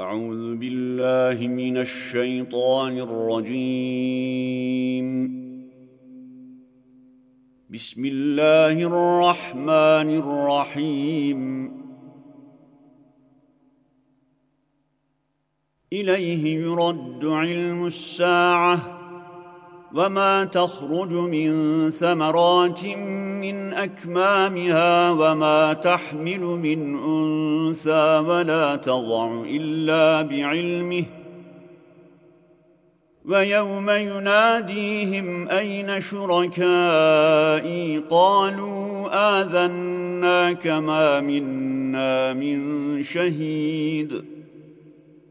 أعوذ بالله من الشيطان الرجيم. بسم الله الرحمن الرحيم. إليه يرد علم الساعة وما تخرج من ثمرات من أكمامها وما تحمل من أنثى ولا تضع إلا بعلمه. ويوم يناديهم أين شركائي؟ قالوا آذناك ما منا من شهيد.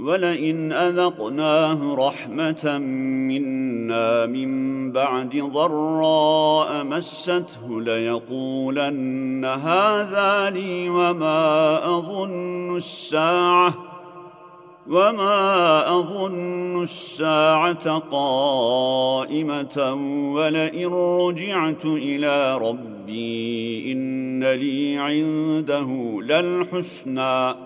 ولئن أذقناه رحمة منا من بعد ضراء مسته ليقولن هذا لي وما أظن الساعة وما أظن الساعة قائمة ولئن رجعت إلى ربي إن لي عنده للحسنى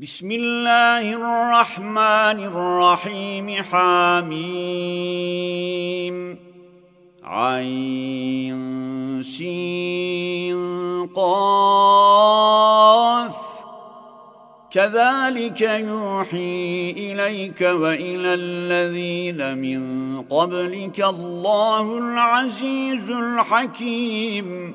بسم الله الرحمن الرحيم حاميم عين سين قاف كذلك يوحي إليك وإلى الذين من قبلك الله العزيز الحكيم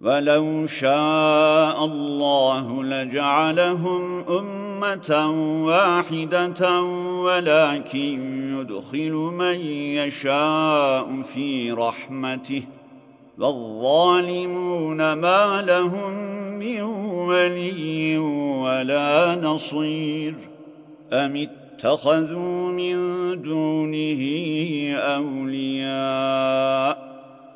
ولو شاء الله لجعلهم أمة واحدة ولكن يدخل من يشاء في رحمته والظالمون ما لهم من ولي ولا نصير أم اتخذوا من دونه أولياء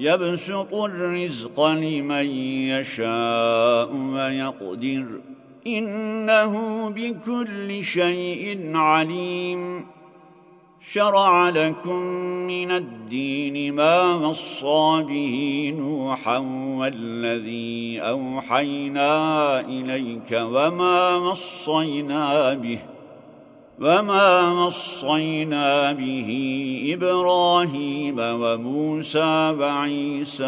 يبسط الرزق لمن يشاء ويقدر. إنه بكل شيء عليم. شرع لكم من الدين ما وصى به نوحا والذي أوحينا إليك وما وصينا به. وما وصينا به إبراهيم وموسى وعيسى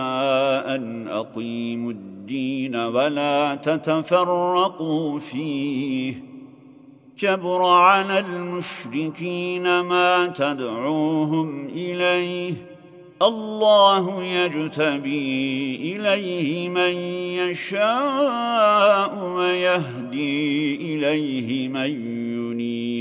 أن أقيموا الدين ولا تتفرقوا فيه كبر على المشركين ما تدعوهم إليه الله يجتبي إليه من يشاء ويهدي إليه من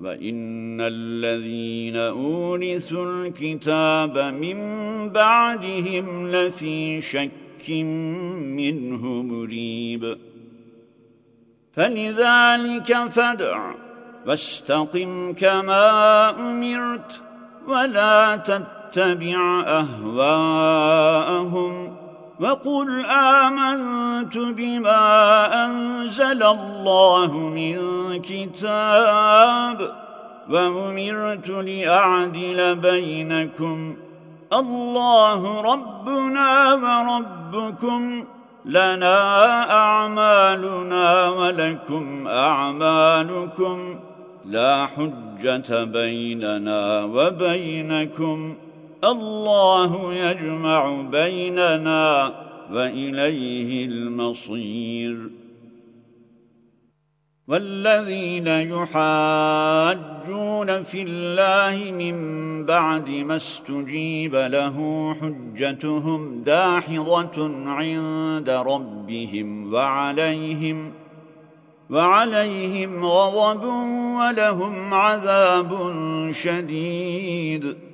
وإن الذين أورثوا الكتاب من بعدهم لفي شك منه مريب فلذلك فادع واستقم كما أمرت ولا تتبع أهواءهم وقل آمنت بما أنزل الله من كتاب وأمرت لأعدل بينكم الله ربنا وربكم لنا أعمالنا ولكم أعمالكم لا حجة بيننا وبينكم الله يجمع بيننا وإليه المصير. والذين يحاجون في الله من بعد ما استجيب له حجتهم داحظة عند ربهم وعليهم وعليهم غضب ولهم عذاب شديد.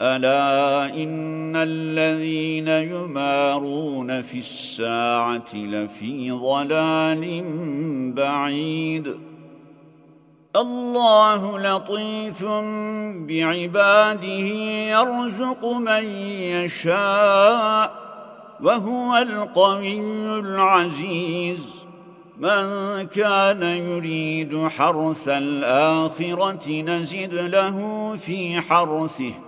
ألا إن الذين يمارون في الساعة لفي ضلال بعيد. الله لطيف بعباده يرزق من يشاء وهو القوي العزيز. من كان يريد حرث الآخرة نزد له في حرثه.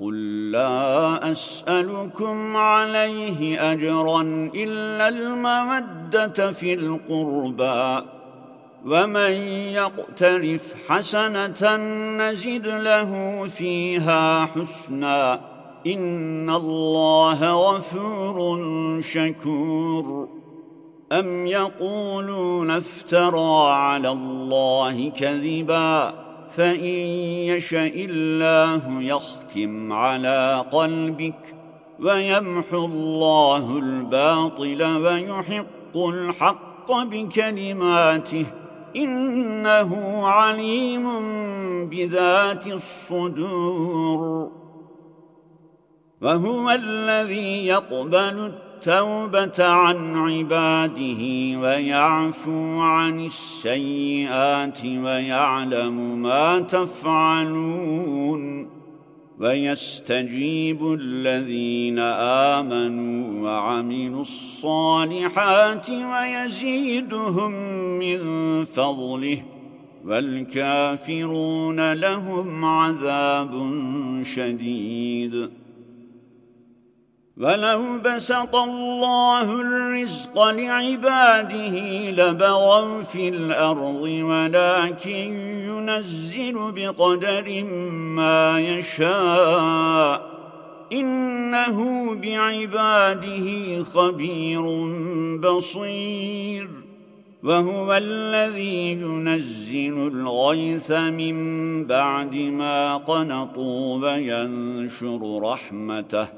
قل لا أسألكم عليه أجرا إلا المودة في القربى ومن يقترف حسنة نزد له فيها حسنا إن الله غفور شكور أم يقولون افترى على الله كذباً فإن يشاء الله يختم على قلبك ويمحو الله الباطل ويحق الحق بكلماته إنه عليم بذات الصدور وهو الذي يقبل التوبة عن عباده ويعفو عن السيئات ويعلم ما تفعلون ويستجيب الذين آمنوا وعملوا الصالحات ويزيدهم من فضله والكافرون لهم عذاب شديد. ولو بسط الله الرزق لعباده لبغوا في الأرض ولكن ينزل بقدر ما يشاء إنه بعباده خبير بصير وهو الذي ينزل الغيث من بعد ما قنطوا وينشر رحمته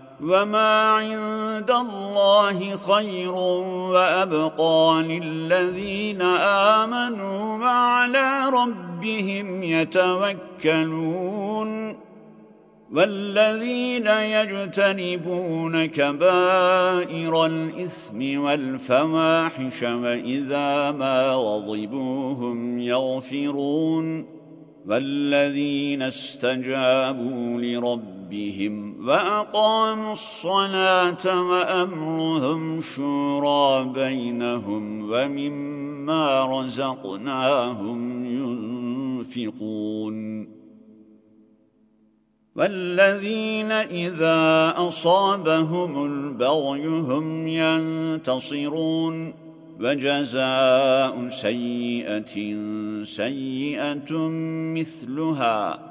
وما عند الله خير وأبقى للذين آمنوا وعلى ربهم يتوكلون والذين يجتنبون كبائر الإثم والفواحش وإذا ما غضبوهم يغفرون والذين استجابوا لربهم وأقاموا الصلاة وأمرهم شورى بينهم ومما رزقناهم ينفقون. والذين إذا أصابهم البغي هم ينتصرون. وجزاء سيئة سيئة مثلها.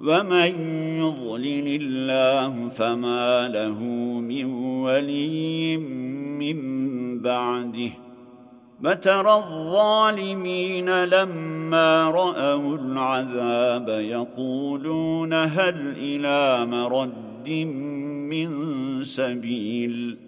ومن يضلل الله فما له من ولي من بعده فترى الظالمين لما رأوا العذاب يقولون هل إلى مرد من سبيل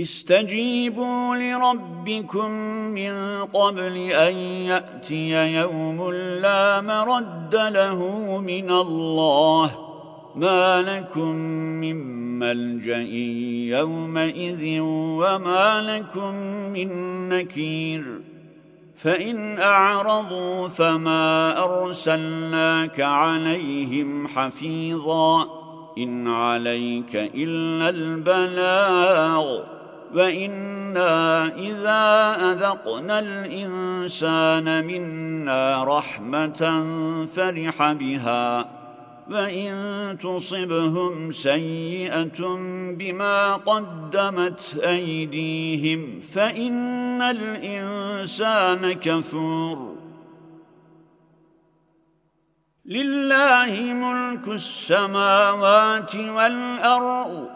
استجيبوا لربكم من قبل أن يأتي يوم لا مرد له من الله. ما لكم من ملجأ يومئذ وما لكم من نكير. فإن أعرضوا فما أرسلناك عليهم حفيظا. إن عليك إلا البلاغ. وإنا إذا أذقنا الإنسان منا رحمة فرح بها وإن تصبهم سيئة بما قدمت أيديهم فإن الإنسان كفور لله ملك السماوات والأرض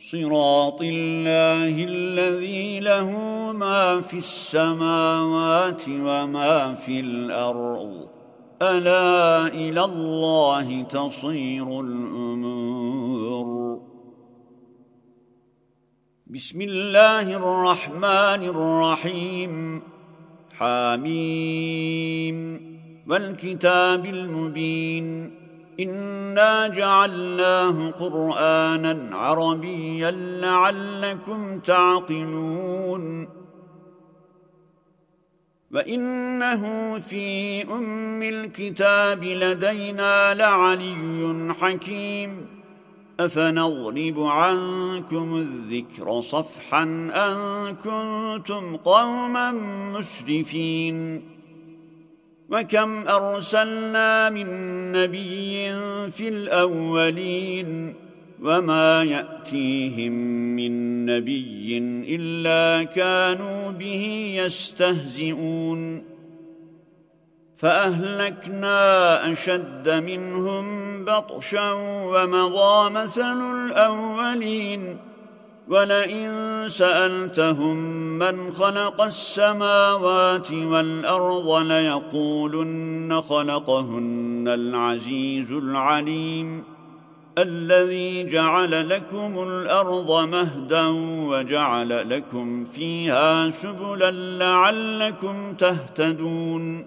صراط الله الذي له ما في السماوات وما في الأرض. ألا إلى الله تصير الأمور. بسم الله الرحمن الرحيم. حاميم والكتاب المبين. إنا جعلناه قرآنا عربيا لعلكم تعقلون وإنه في أم الكتاب لدينا لعلي حكيم أفنضرب عنكم الذكر صفحا أن كنتم قوما مسرفين وكم أرسلنا من نبي في الأولين وما يأتيهم من نبي إلا كانوا به يستهزئون. فأهلكنا أشد منهم بطشا ومضى مثل الأولين. ولئن سألتهم من خلق السماوات والأرض ليقولن خلقهن العزيز العليم الذي جعل لكم الأرض مهدا وجعل لكم فيها سبلا لعلكم تهتدون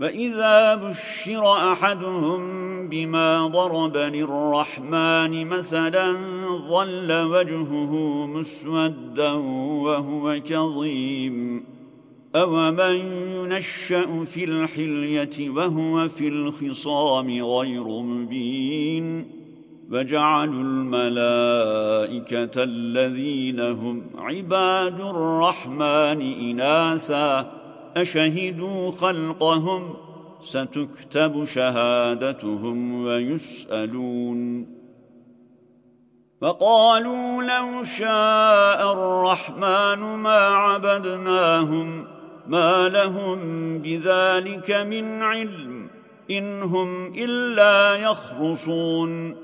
وإذا بشر أحدهم بما ضرب للرحمن مثلا ظل وجهه مسودا وهو كظيم. أومن ينشأ في الحلية وهو في الخصام غير مبين؟ وجعلوا الملائكة الذين هم عباد الرحمن إناثاً أشهدوا خلقهم ستكتب شهادتهم ويسألون. فقالوا لو شاء الرحمن ما عبدناهم ما لهم بذلك من علم إن هم إلا يخرصون.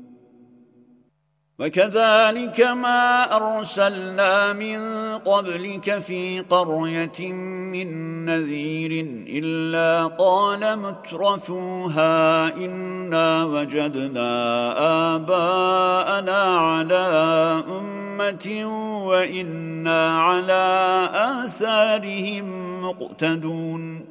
وكذلك ما أرسلنا من قبلك في قرية من نذير إلا قال مترفوها إنا وجدنا آباءنا على أمة وإنا على آثارهم مقتدون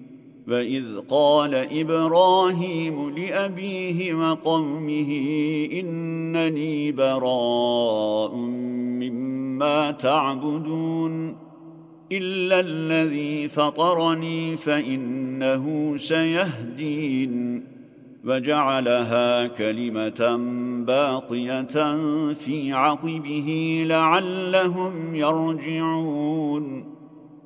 وَإِذْ قَالَ إِبْرَاهِيمُ لِأَبِيهِ وَقَوْمِهِ إِنَّنِي بَرَاءٌ مِّمَّا تَعْبُدُونَ إِلَّا الَّذِي فَطَرَنِي فَإِنَّهُ سَيَهْدِينِ وَجَعَلَهَا كَلِمَةً بَاقِيَةً فِي عَقِبِهِ لَعَلَّهُمْ يَرْجِعُونَ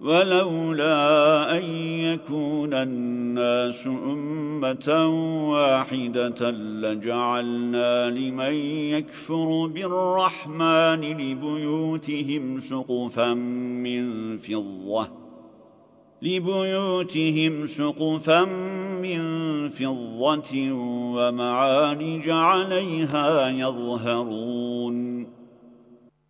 ولولا أن يكون الناس أمة واحدة لجعلنا لمن يكفر بالرحمن لبيوتهم سقفا من فضة لبيوتهم سقفا من فضة ومعانج عليها يظهرون.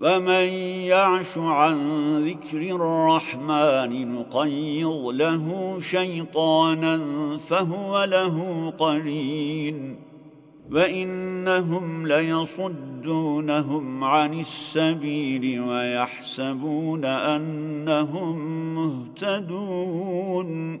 ومن يعش عن ذكر الرحمن نقيض له شيطانا فهو له قرين. وإنهم ليصدونهم عن السبيل ويحسبون أنهم مهتدون.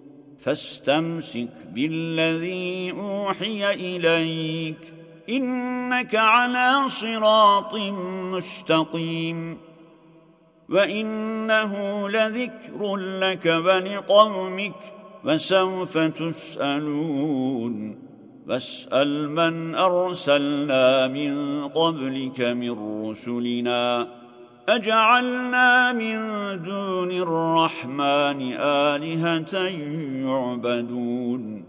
فاستمسك بالذي أوحي إليك إنك على صراط مستقيم وإنه لذكر لك ولقومك وسوف تسألون فاسأل من أرسلنا من قبلك من رسلنا أجعلنا من دون الرحمن آلهة يعبدون.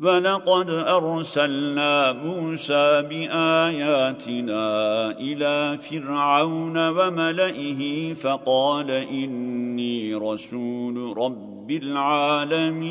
ولقد أرسلنا موسى بآياتنا إلى فرعون وملئه فقال إني رسول رب العالمين.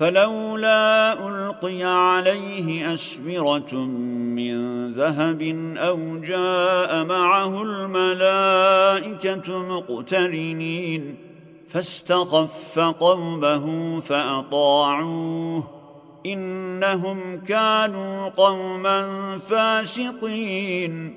فلولا ألقي عليه أسبرة من ذهب أو جاء معه الملائكة مقترنين فاستخف قومه فأطاعوه إنهم كانوا قوما فاسقين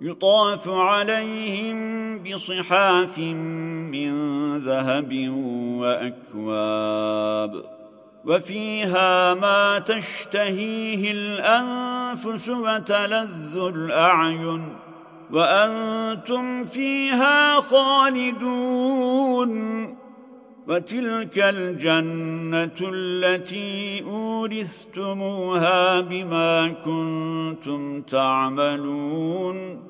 يطاف عليهم بصحاف من ذهب وأكواب وفيها ما تشتهيه الأنفس وتلذ الأعين وأنتم فيها خالدون وتلك الجنة التي أورثتموها بما كنتم تعملون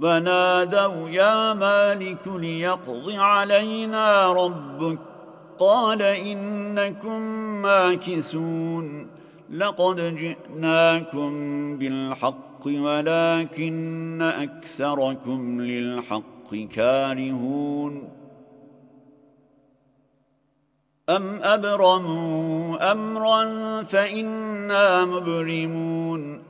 ونادوا يا مالك ليقض علينا ربك. قال إنكم ماكثون. لقد جئناكم بالحق ولكن أكثركم للحق كارهون. أم أبرموا أمرا فإنا مبرمون.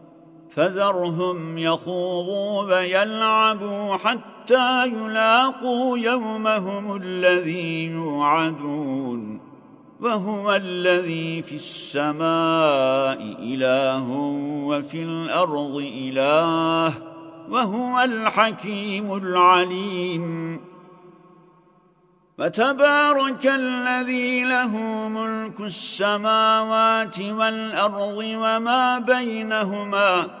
فذرهم يخوضوا ويلعبوا حتى يلاقوا يومهم الذي يوعدون وهو الذي في السماء إله وفي الأرض إله وهو الحكيم العليم. فتبارك الذي له ملك السماوات والأرض وما بينهما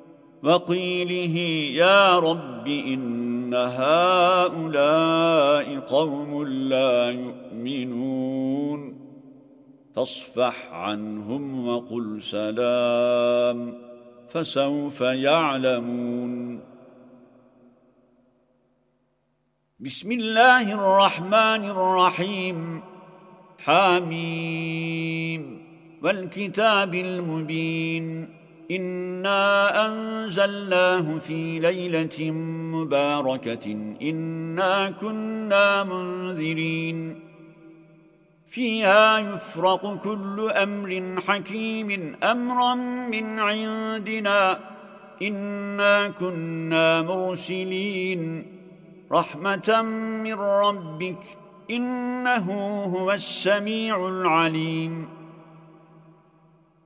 وقيله يا رب إن هؤلاء قوم لا يؤمنون فاصفح عنهم وقل سلام فسوف يعلمون. بسم الله الرحمن الرحيم. حاميم والكتاب المبين. إنا أنزلناه في ليلة مباركة إنا كنا منذرين فيها يفرق كل أمر حكيم أمرا من عندنا إنا كنا مرسلين رحمة من ربك إنه هو السميع العليم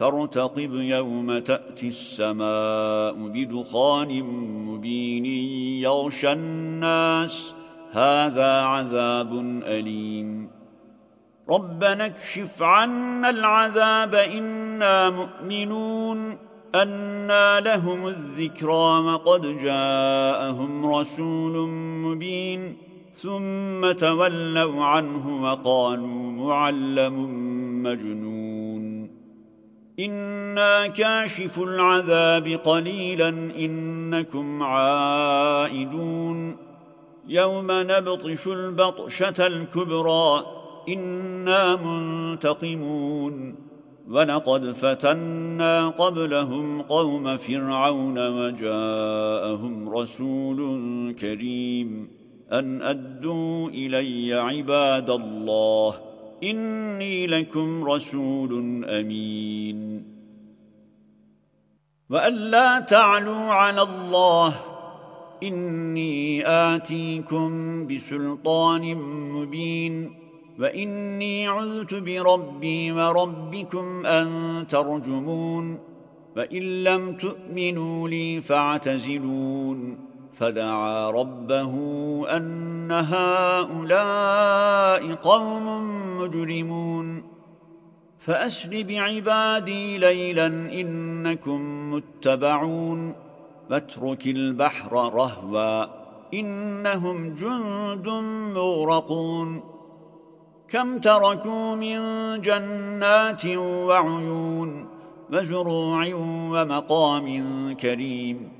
فارتقب يوم تأتي السماء بدخان مبين يغشى الناس. هذا عذاب أليم. ربنا اكشف عنا العذاب إنا مؤمنون أنا لهم الذكرى وقد جاءهم رسول مبين. ثم تولوا عنه وقالوا معلم مجنون. إنا كاشف العذاب قليلا إنكم عائدون يوم نبطش البطشة الكبرى إنا منتقمون ولقد فتنا قبلهم قوم فرعون وجاءهم رسول كريم أن أدوا إلي عباد الله إني لكم رسول أمين. وأن لا تعلوا على الله. إني آتيكم بسلطان مبين. وإني عذت بربي وربكم أن ترجمون. فإن لم تؤمنوا لي فاعتزلون. فدعا ربه أن هؤلاء قوم مجرمون. فأسر بعبادي ليلا إنكم متبعون. فاترك البحر رهوا إنهم جند مغرقون. كم تركوا من جنات وعيون وزروع ومقام كريم.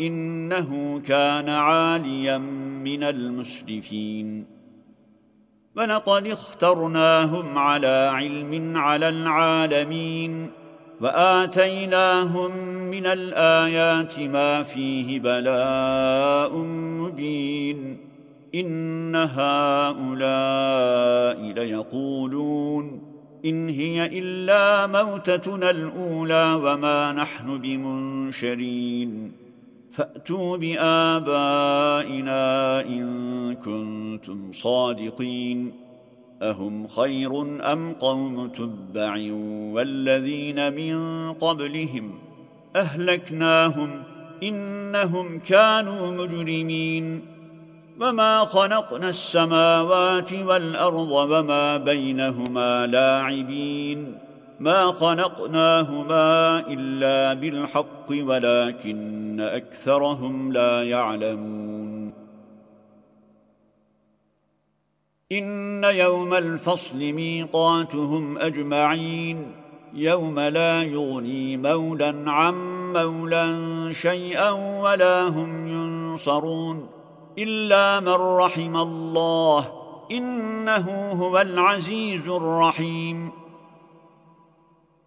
إنه كان عاليا من المسرفين. ولقد اخترناهم على علم على العالمين وآتيناهم من الآيات ما فيه بلاء مبين. إن هؤلاء ليقولون إن هي إلا موتتنا الأولى وما نحن بمنشرين. فأتوا بآبائنا إن كنتم صادقين. أهم خير أم قوم تبع والذين من قبلهم أهلكناهم إنهم كانوا مجرمين. وما خلقنا السماوات والأرض وما بينهما لاعبين. ما خلقناهما إلا بالحق ولكن أكثرهم لا يعلمون. إن يوم الفصل ميقاتهم أجمعين يوم لا يغني مولا عن مولا شيئا ولا هم ينصرون إلا من رحم الله إنه هو العزيز الرحيم.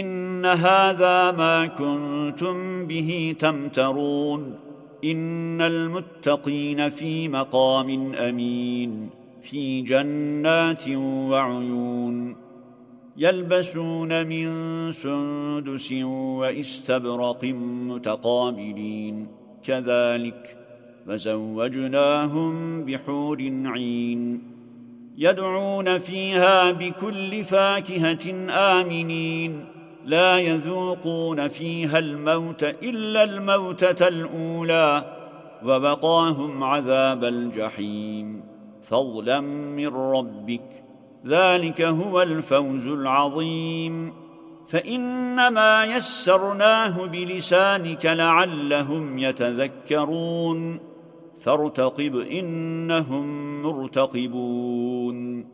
إن هذا ما كنتم به تمترون. إن المتقين في مقام أمين في جنات وعيون. يلبسون من سندس واستبرق متقابلين. كذلك فزوجناهم بحور عين. يدعون فيها بكل فاكهة آمنين. لا يذوقون فيها الموت إلا الموتة الأولى وبقاهم عذاب الجحيم. فضلا من ربك ذلك هو الفوز العظيم. فإنما يسرناه بلسانك لعلهم يتذكرون. فارتقب إنهم مرتقبون.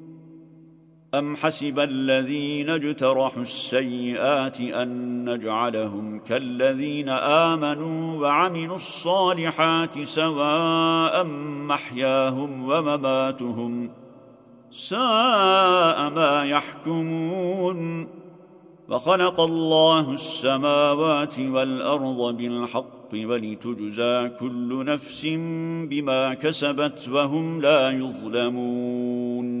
أم حسب الذين اجترحوا السيئات أن نجعلهم كالذين آمنوا وعملوا الصالحات سواء محياهم ومماتهم ساء ما يحكمون وخلق الله السماوات والأرض بالحق ولتجزى كل نفس بما كسبت وهم لا يظلمون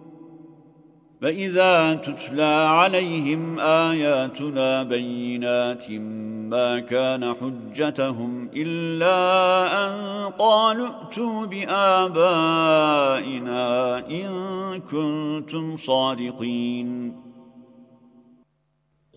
فإذا تتلى عليهم آياتنا بينات ما كان حجتهم إلا أن قالوا ائتوا بآبائنا إن كنتم صادقين.